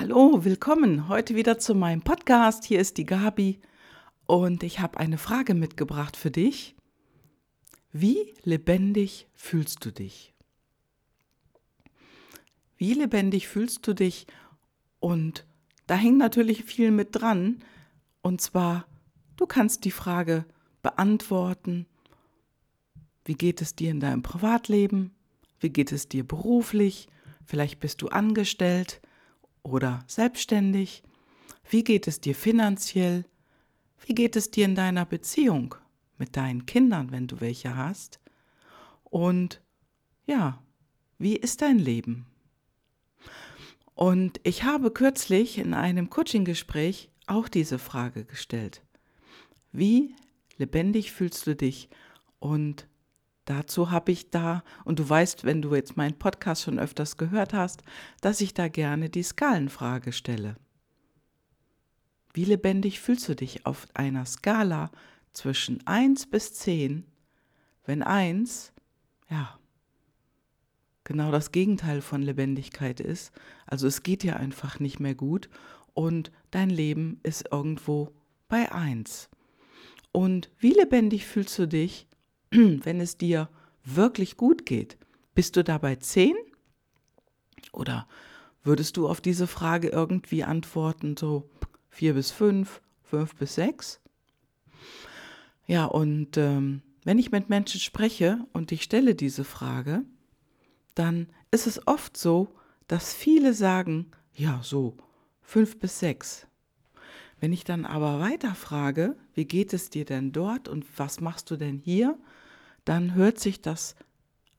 Hallo, willkommen heute wieder zu meinem Podcast. Hier ist die Gabi und ich habe eine Frage mitgebracht für dich. Wie lebendig fühlst du dich? Wie lebendig fühlst du dich? Und da hängt natürlich viel mit dran. Und zwar, du kannst die Frage beantworten, wie geht es dir in deinem Privatleben? Wie geht es dir beruflich? Vielleicht bist du angestellt oder selbstständig? Wie geht es dir finanziell? Wie geht es dir in deiner Beziehung mit deinen Kindern, wenn du welche hast? Und ja, wie ist dein Leben? Und ich habe kürzlich in einem Coaching-Gespräch auch diese Frage gestellt. Wie lebendig fühlst du dich? Und Dazu habe ich da, und du weißt, wenn du jetzt meinen Podcast schon öfters gehört hast, dass ich da gerne die Skalenfrage stelle. Wie lebendig fühlst du dich auf einer Skala zwischen 1 bis 10, wenn 1, ja, genau das Gegenteil von Lebendigkeit ist, also es geht dir einfach nicht mehr gut und dein Leben ist irgendwo bei 1. Und wie lebendig fühlst du dich, wenn es dir wirklich gut geht, bist du dabei zehn? Oder würdest du auf diese Frage irgendwie antworten, so vier bis fünf, fünf bis sechs? Ja, und ähm, wenn ich mit Menschen spreche und ich stelle diese Frage, dann ist es oft so, dass viele sagen, ja, so fünf bis sechs. Wenn ich dann aber weiter frage, wie geht es dir denn dort und was machst du denn hier, dann hört sich das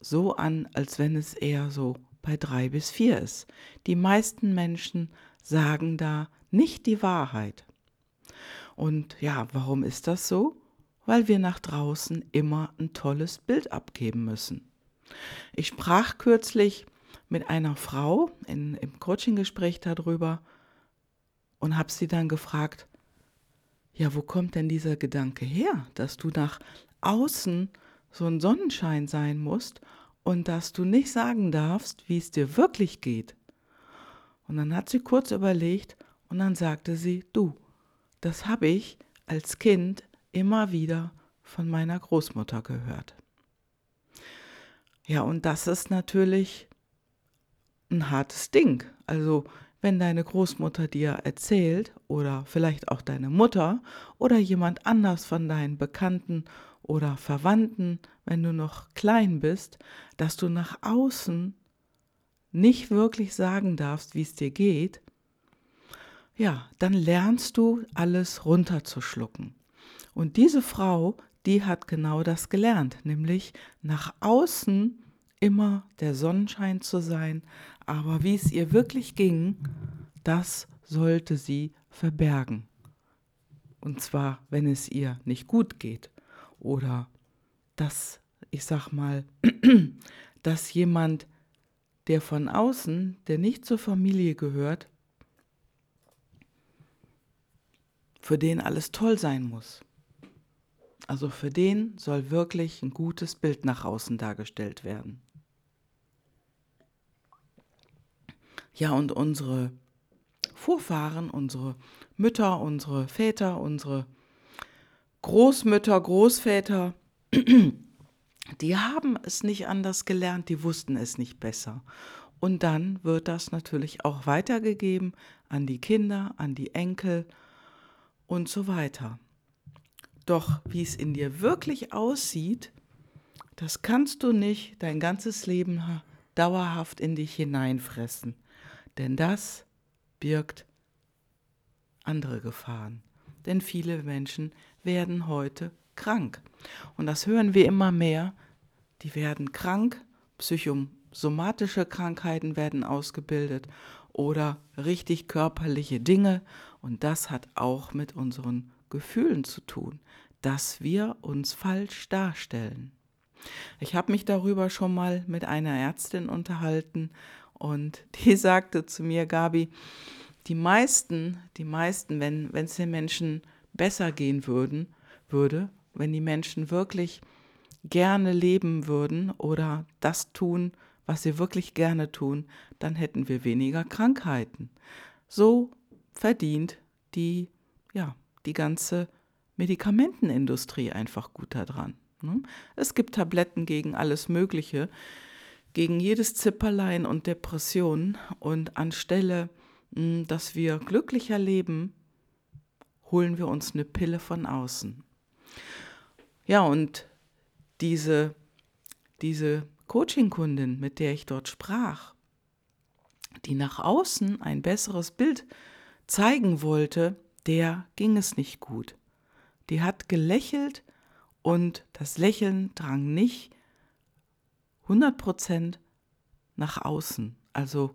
so an, als wenn es eher so bei drei bis vier ist. Die meisten Menschen sagen da nicht die Wahrheit. Und ja, warum ist das so? Weil wir nach draußen immer ein tolles Bild abgeben müssen. Ich sprach kürzlich mit einer Frau in, im Coaching-Gespräch darüber und habe sie dann gefragt, ja, wo kommt denn dieser Gedanke her, dass du nach außen so ein Sonnenschein sein musst und dass du nicht sagen darfst, wie es dir wirklich geht. Und dann hat sie kurz überlegt und dann sagte sie, du, das habe ich als Kind immer wieder von meiner Großmutter gehört. Ja, und das ist natürlich ein hartes Ding. Also wenn deine Großmutter dir erzählt oder vielleicht auch deine Mutter oder jemand anders von deinen Bekannten oder Verwandten, wenn du noch klein bist, dass du nach außen nicht wirklich sagen darfst, wie es dir geht, ja, dann lernst du alles runterzuschlucken. Und diese Frau, die hat genau das gelernt, nämlich nach außen immer der Sonnenschein zu sein, aber wie es ihr wirklich ging, das sollte sie verbergen. Und zwar, wenn es ihr nicht gut geht oder dass, ich sag mal, dass jemand, der von außen, der nicht zur Familie gehört, für den alles toll sein muss. Also für den soll wirklich ein gutes Bild nach außen dargestellt werden. Ja, und unsere Vorfahren, unsere Mütter, unsere Väter, unsere Großmütter, Großväter, die haben es nicht anders gelernt, die wussten es nicht besser. Und dann wird das natürlich auch weitergegeben an die Kinder, an die Enkel und so weiter. Doch wie es in dir wirklich aussieht, das kannst du nicht dein ganzes Leben dauerhaft in dich hineinfressen. Denn das birgt andere Gefahren. Denn viele Menschen werden heute krank. Und das hören wir immer mehr. Die werden krank, psychosomatische Krankheiten werden ausgebildet oder richtig körperliche Dinge. Und das hat auch mit unseren Gefühlen zu tun, dass wir uns falsch darstellen. Ich habe mich darüber schon mal mit einer Ärztin unterhalten und die sagte zu mir, Gabi, die meisten, die meisten, wenn es den Menschen besser gehen würden, würde, wenn die Menschen wirklich gerne leben würden oder das tun, was sie wirklich gerne tun, dann hätten wir weniger Krankheiten. so verdient die, ja, die ganze Medikamentenindustrie einfach gut daran. Ne? Es gibt Tabletten gegen alles Mögliche, gegen jedes Zipperlein und Depressionen. Und anstelle, hm, dass wir glücklicher leben, holen wir uns eine Pille von außen. Ja, und diese, diese Coaching-Kundin, mit der ich dort sprach, die nach außen ein besseres Bild zeigen wollte, der ging es nicht gut. Die hat gelächelt und das Lächeln drang nicht 100% nach außen. Also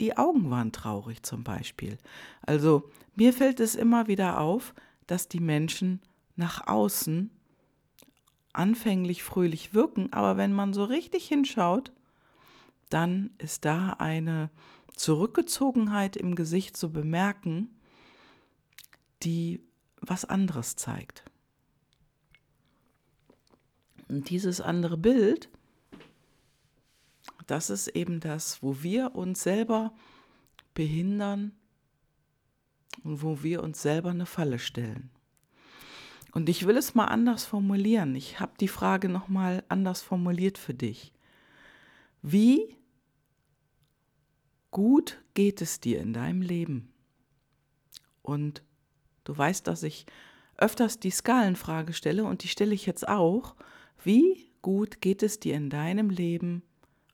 die Augen waren traurig zum Beispiel. Also mir fällt es immer wieder auf, dass die Menschen nach außen anfänglich fröhlich wirken, aber wenn man so richtig hinschaut, dann ist da eine Zurückgezogenheit im Gesicht zu bemerken, die was anderes zeigt. Und dieses andere Bild, das ist eben das, wo wir uns selber behindern und wo wir uns selber eine Falle stellen. Und ich will es mal anders formulieren. Ich habe die Frage noch mal anders formuliert für dich. Wie gut geht es dir in deinem Leben? Und du weißt, dass ich öfters die Skalenfrage stelle und die stelle ich jetzt auch. Wie gut geht es dir in deinem Leben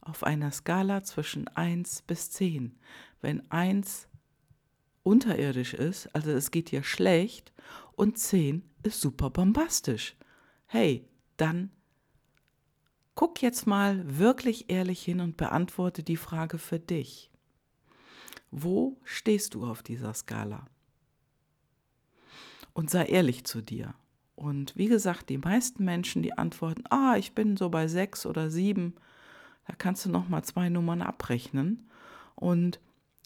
auf einer Skala zwischen 1 bis 10? Wenn 1 unterirdisch ist, also es geht dir schlecht, und 10 ist super bombastisch. Hey, dann guck jetzt mal wirklich ehrlich hin und beantworte die Frage für dich. Wo stehst du auf dieser Skala? Und sei ehrlich zu dir. Und wie gesagt, die meisten Menschen, die antworten, ah, ich bin so bei sechs oder sieben, da kannst du noch mal zwei Nummern abrechnen. Und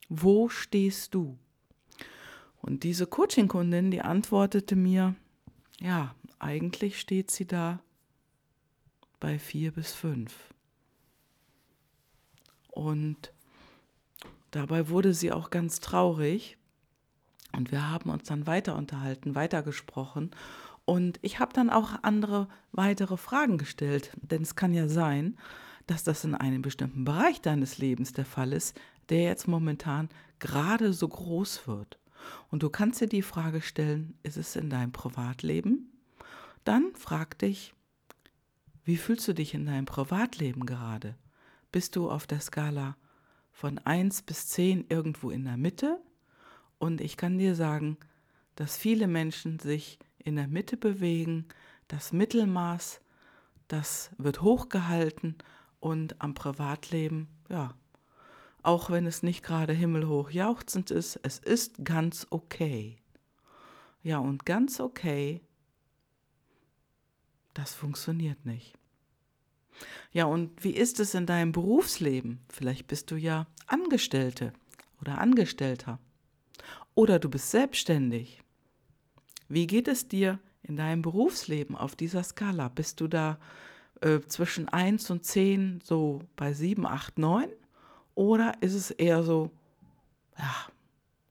wo stehst du? Und diese Coaching-Kundin, die antwortete mir, ja, eigentlich steht sie da bei vier bis fünf. Und dabei wurde sie auch ganz traurig. Und wir haben uns dann weiter unterhalten, weitergesprochen. Und ich habe dann auch andere weitere Fragen gestellt, denn es kann ja sein, dass das in einem bestimmten Bereich deines Lebens der Fall ist, der jetzt momentan gerade so groß wird. Und du kannst dir die Frage stellen, ist es in deinem Privatleben? Dann frag dich, wie fühlst du dich in deinem Privatleben gerade? Bist du auf der Skala von 1 bis 10 irgendwo in der Mitte? Und ich kann dir sagen, dass viele Menschen sich in der Mitte bewegen. Das Mittelmaß, das wird hochgehalten und am Privatleben, ja, auch wenn es nicht gerade himmelhoch jauchzend ist, es ist ganz okay. Ja, und ganz okay, das funktioniert nicht. Ja, und wie ist es in deinem Berufsleben? Vielleicht bist du ja Angestellte oder Angestellter. Oder du bist selbstständig. Wie geht es dir in deinem Berufsleben auf dieser Skala? Bist du da äh, zwischen 1 und 10 so bei 7, 8, 9? Oder ist es eher so, ja,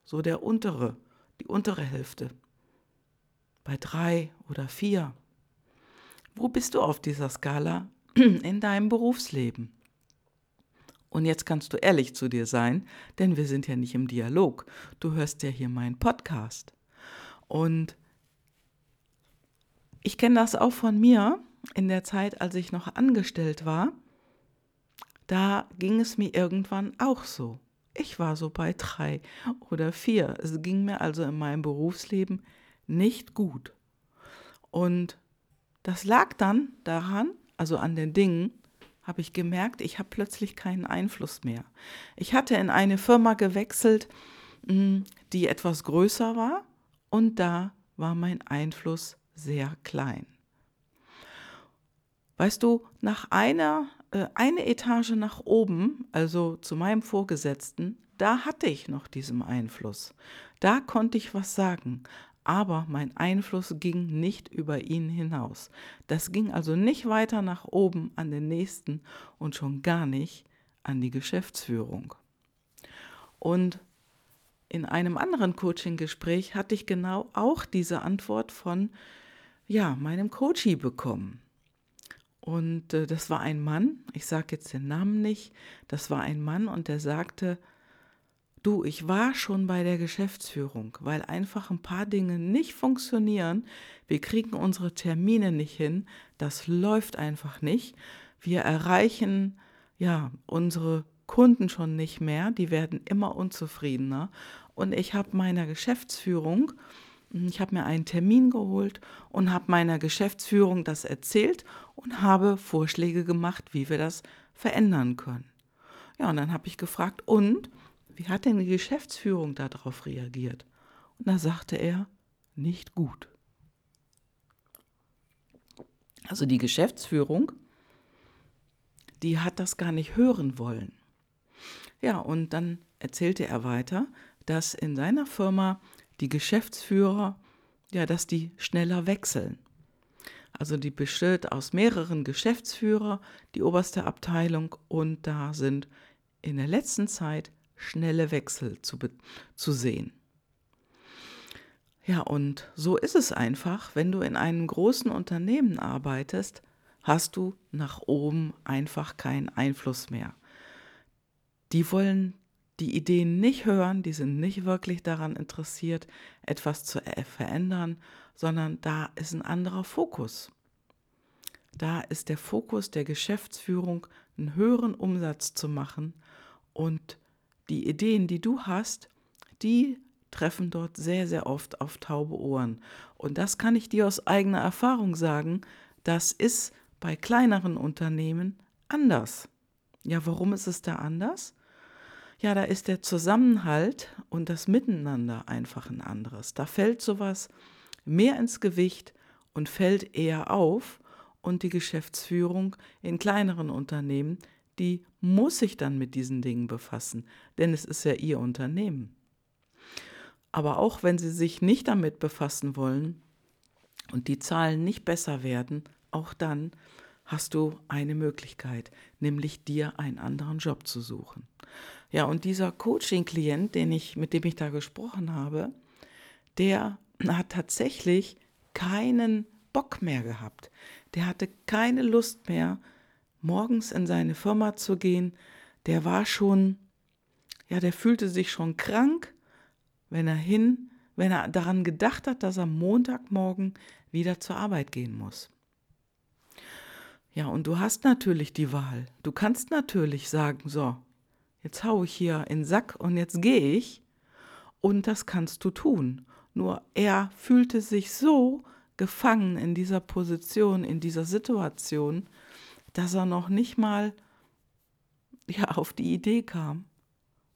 so der untere, die untere Hälfte? Bei 3 oder 4? Wo bist du auf dieser Skala in deinem Berufsleben? Und jetzt kannst du ehrlich zu dir sein, denn wir sind ja nicht im Dialog. Du hörst ja hier meinen Podcast. Und ich kenne das auch von mir in der Zeit, als ich noch angestellt war. Da ging es mir irgendwann auch so. Ich war so bei drei oder vier. Es ging mir also in meinem Berufsleben nicht gut. Und das lag dann daran, also an den Dingen, habe ich gemerkt, ich habe plötzlich keinen Einfluss mehr. Ich hatte in eine Firma gewechselt, hm, die etwas größer war und da war mein Einfluss sehr klein. Weißt du, nach einer, äh, eine Etage nach oben, also zu meinem Vorgesetzten, da hatte ich noch diesen Einfluss. Da konnte ich was sagen, aber mein Einfluss ging nicht über ihn hinaus. Das ging also nicht weiter nach oben an den nächsten und schon gar nicht an die Geschäftsführung. Und in einem anderen Coaching-Gespräch hatte ich genau auch diese Antwort von ja, meinem Coachie bekommen. Und äh, das war ein Mann, ich sage jetzt den Namen nicht, das war ein Mann und der sagte, du, ich war schon bei der Geschäftsführung, weil einfach ein paar Dinge nicht funktionieren. Wir kriegen unsere Termine nicht hin, das läuft einfach nicht. Wir erreichen ja unsere Kunden schon nicht mehr, die werden immer unzufriedener. Und ich habe meiner Geschäftsführung, ich habe mir einen Termin geholt und habe meiner Geschäftsführung das erzählt und habe Vorschläge gemacht, wie wir das verändern können. Ja, und dann habe ich gefragt, und wie hat denn die Geschäftsführung darauf reagiert? Und da sagte er, nicht gut. Also die Geschäftsführung, die hat das gar nicht hören wollen. Ja, und dann erzählte er weiter, dass in seiner Firma die Geschäftsführer, ja, dass die schneller wechseln. Also die besteht aus mehreren Geschäftsführer, die oberste Abteilung, und da sind in der letzten Zeit schnelle Wechsel zu, zu sehen. Ja, und so ist es einfach, wenn du in einem großen Unternehmen arbeitest, hast du nach oben einfach keinen Einfluss mehr die wollen die Ideen nicht hören, die sind nicht wirklich daran interessiert, etwas zu verändern, sondern da ist ein anderer Fokus. Da ist der Fokus der Geschäftsführung, einen höheren Umsatz zu machen und die Ideen, die du hast, die treffen dort sehr, sehr oft auf taube Ohren. Und das kann ich dir aus eigener Erfahrung sagen, das ist bei kleineren Unternehmen anders. Ja, warum ist es da anders? Ja, da ist der Zusammenhalt und das Miteinander einfach ein anderes. Da fällt sowas mehr ins Gewicht und fällt eher auf und die Geschäftsführung in kleineren Unternehmen, die muss sich dann mit diesen Dingen befassen, denn es ist ja ihr Unternehmen. Aber auch wenn sie sich nicht damit befassen wollen und die Zahlen nicht besser werden, auch dann hast du eine Möglichkeit, nämlich dir einen anderen Job zu suchen. Ja, und dieser Coaching-Klient, den ich, mit dem ich da gesprochen habe, der hat tatsächlich keinen Bock mehr gehabt. Der hatte keine Lust mehr, morgens in seine Firma zu gehen. Der war schon, ja, der fühlte sich schon krank, wenn er hin, wenn er daran gedacht hat, dass er Montagmorgen wieder zur Arbeit gehen muss. Ja, und du hast natürlich die Wahl. Du kannst natürlich sagen, so, jetzt hau ich hier in den Sack und jetzt gehe ich. Und das kannst du tun. Nur er fühlte sich so gefangen in dieser Position, in dieser Situation, dass er noch nicht mal ja, auf die Idee kam,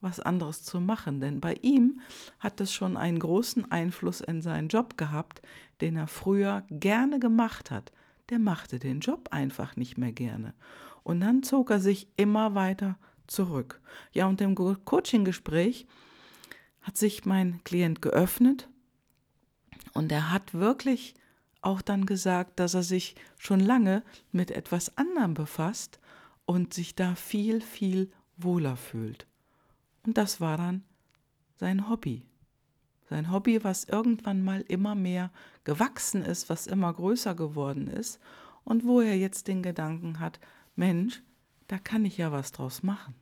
was anderes zu machen. Denn bei ihm hat es schon einen großen Einfluss in seinen Job gehabt, den er früher gerne gemacht hat. Der machte den Job einfach nicht mehr gerne. Und dann zog er sich immer weiter zurück. Ja, und im Coaching-Gespräch hat sich mein Klient geöffnet und er hat wirklich auch dann gesagt, dass er sich schon lange mit etwas anderem befasst und sich da viel, viel wohler fühlt. Und das war dann sein Hobby. Sein Hobby, was irgendwann mal immer mehr gewachsen ist, was immer größer geworden ist und wo er jetzt den Gedanken hat, Mensch, da kann ich ja was draus machen.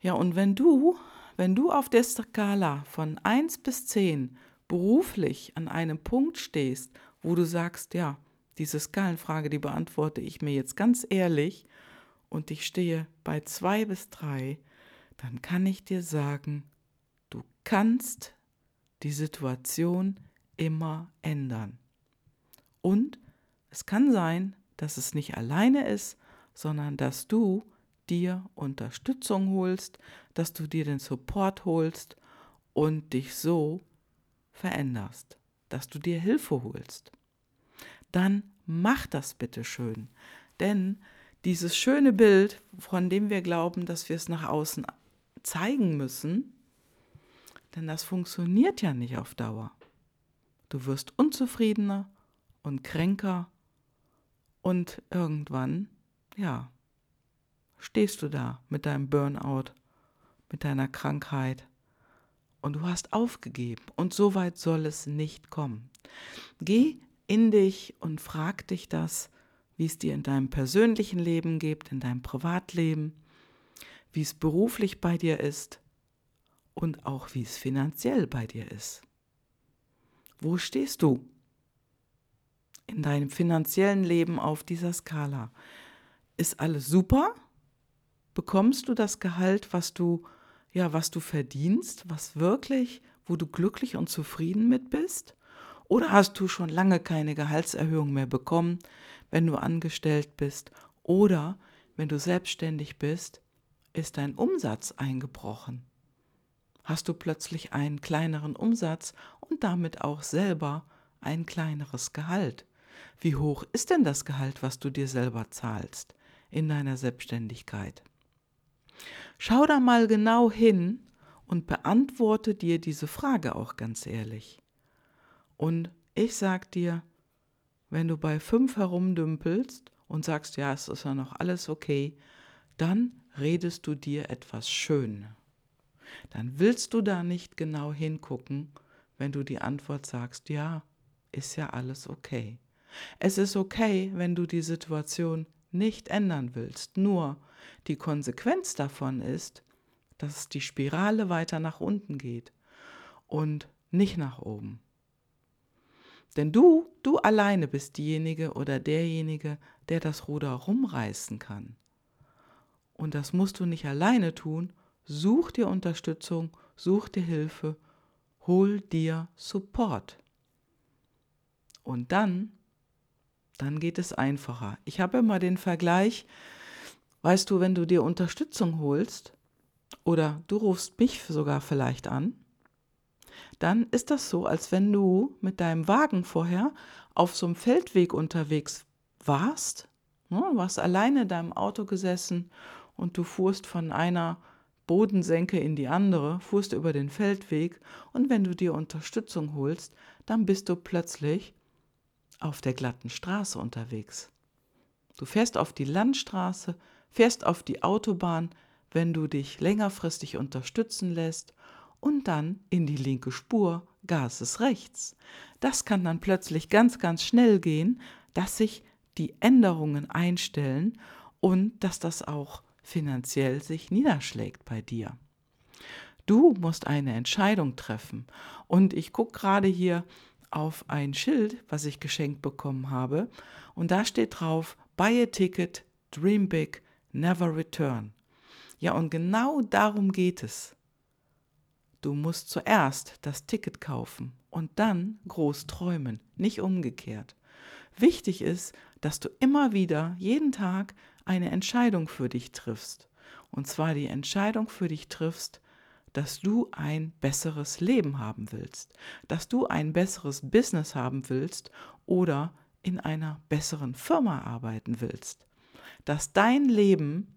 Ja, und wenn du, wenn du auf der Skala von 1 bis 10 beruflich an einem Punkt stehst, wo du sagst, ja, diese Skalenfrage, die beantworte ich mir jetzt ganz ehrlich und ich stehe bei 2 bis 3, dann kann ich dir sagen, du kannst die Situation immer ändern. Und es kann sein, dass es nicht alleine ist, sondern dass du dir Unterstützung holst, dass du dir den Support holst und dich so veränderst, dass du dir Hilfe holst. Dann mach das bitte schön, denn dieses schöne Bild, von dem wir glauben, dass wir es nach außen zeigen müssen, denn das funktioniert ja nicht auf Dauer. Du wirst unzufriedener und kränker und irgendwann, ja, stehst du da mit deinem Burnout, mit deiner Krankheit und du hast aufgegeben und so weit soll es nicht kommen. Geh in dich und frag dich das, wie es dir in deinem persönlichen Leben geht, in deinem Privatleben, wie es beruflich bei dir ist und auch wie es finanziell bei dir ist. Wo stehst du in deinem finanziellen Leben auf dieser Skala? Ist alles super? Bekommst du das Gehalt, was du ja, was du verdienst, was wirklich, wo du glücklich und zufrieden mit bist? Oder hast du schon lange keine Gehaltserhöhung mehr bekommen, wenn du angestellt bist? Oder wenn du selbstständig bist, ist dein Umsatz eingebrochen? Hast du plötzlich einen kleineren Umsatz und damit auch selber ein kleineres Gehalt? Wie hoch ist denn das Gehalt, was du dir selber zahlst in deiner Selbstständigkeit? Schau da mal genau hin und beantworte dir diese Frage auch ganz ehrlich. Und ich sag dir, wenn du bei fünf herumdümpelst und sagst, ja, es ist ja noch alles okay, dann redest du dir etwas schön. Dann willst du da nicht genau hingucken, wenn du die Antwort sagst, ja, ist ja alles okay. Es ist okay, wenn du die Situation nicht ändern willst. Nur die Konsequenz davon ist, dass die Spirale weiter nach unten geht und nicht nach oben. Denn du, du alleine bist diejenige oder derjenige, der das Ruder rumreißen kann. Und das musst du nicht alleine tun. Such dir Unterstützung, such dir Hilfe, hol dir Support. Und dann dann geht es einfacher. Ich habe immer den Vergleich, weißt du, wenn du dir Unterstützung holst oder du rufst mich sogar vielleicht an, dann ist das so, als wenn du mit deinem Wagen vorher auf so einem Feldweg unterwegs warst. Ne, warst alleine in deinem Auto gesessen und du fuhrst von einer Bodensenke in die andere, fuhrst über den Feldweg und wenn du dir Unterstützung holst, dann bist du plötzlich auf der glatten Straße unterwegs. Du fährst auf die Landstraße, fährst auf die Autobahn, wenn du dich längerfristig unterstützen lässt und dann in die linke Spur, Gas ist rechts. Das kann dann plötzlich ganz, ganz schnell gehen, dass sich die Änderungen einstellen und dass das auch finanziell sich niederschlägt bei dir. Du musst eine Entscheidung treffen. Und ich gucke gerade hier auf ein Schild, was ich geschenkt bekommen habe, und da steht drauf, Buy a ticket, dream big, never return. Ja, und genau darum geht es. Du musst zuerst das Ticket kaufen und dann groß träumen, nicht umgekehrt. Wichtig ist, dass du immer wieder, jeden Tag, eine Entscheidung für dich triffst. Und zwar die Entscheidung für dich triffst, dass du ein besseres Leben haben willst, dass du ein besseres Business haben willst oder in einer besseren Firma arbeiten willst, dass dein Leben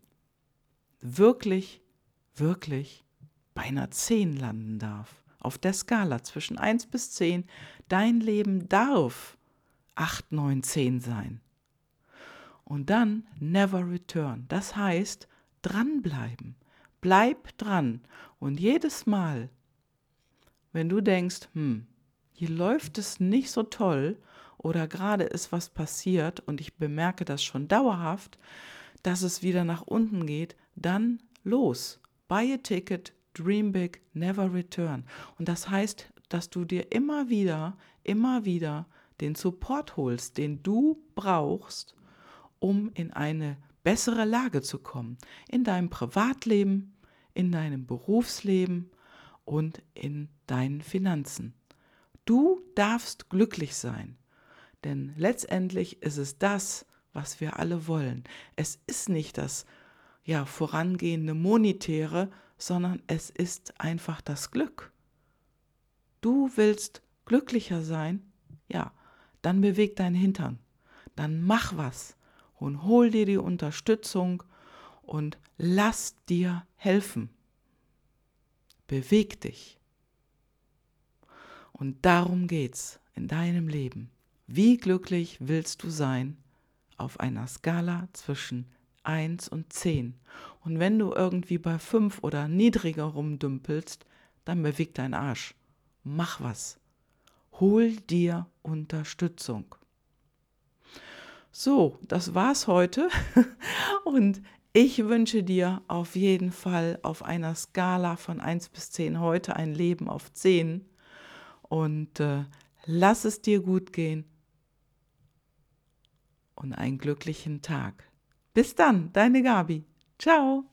wirklich, wirklich bei einer 10 landen darf. Auf der Skala zwischen 1 bis 10, dein Leben darf 8, 9, 10 sein. Und dann never return. Das heißt, dranbleiben. Bleib dran. Und jedes Mal, wenn du denkst, hm, hier läuft es nicht so toll oder gerade ist was passiert und ich bemerke das schon dauerhaft, dass es wieder nach unten geht, dann los. Buy a ticket, dream big, never return. Und das heißt, dass du dir immer wieder, immer wieder den Support holst, den du brauchst, um in eine bessere Lage zu kommen. In deinem Privatleben, in deinem Berufsleben und in deinen Finanzen. Du darfst glücklich sein, denn letztendlich ist es das, was wir alle wollen. Es ist nicht das ja vorangehende monetäre, sondern es ist einfach das Glück. Du willst glücklicher sein? Ja, dann beweg deinen Hintern. Dann mach was und hol dir die Unterstützung und lass dir helfen. Beweg dich. Und darum geht's in deinem Leben. Wie glücklich willst du sein auf einer Skala zwischen 1 und 10? Und wenn du irgendwie bei 5 oder niedriger rumdümpelst, dann beweg deinen Arsch. Mach was. Hol dir Unterstützung. So, das war's heute. Und ich wünsche dir auf jeden Fall auf einer Skala von 1 bis 10 heute ein Leben auf 10. Und äh, lass es dir gut gehen und einen glücklichen Tag. Bis dann, deine Gabi. Ciao.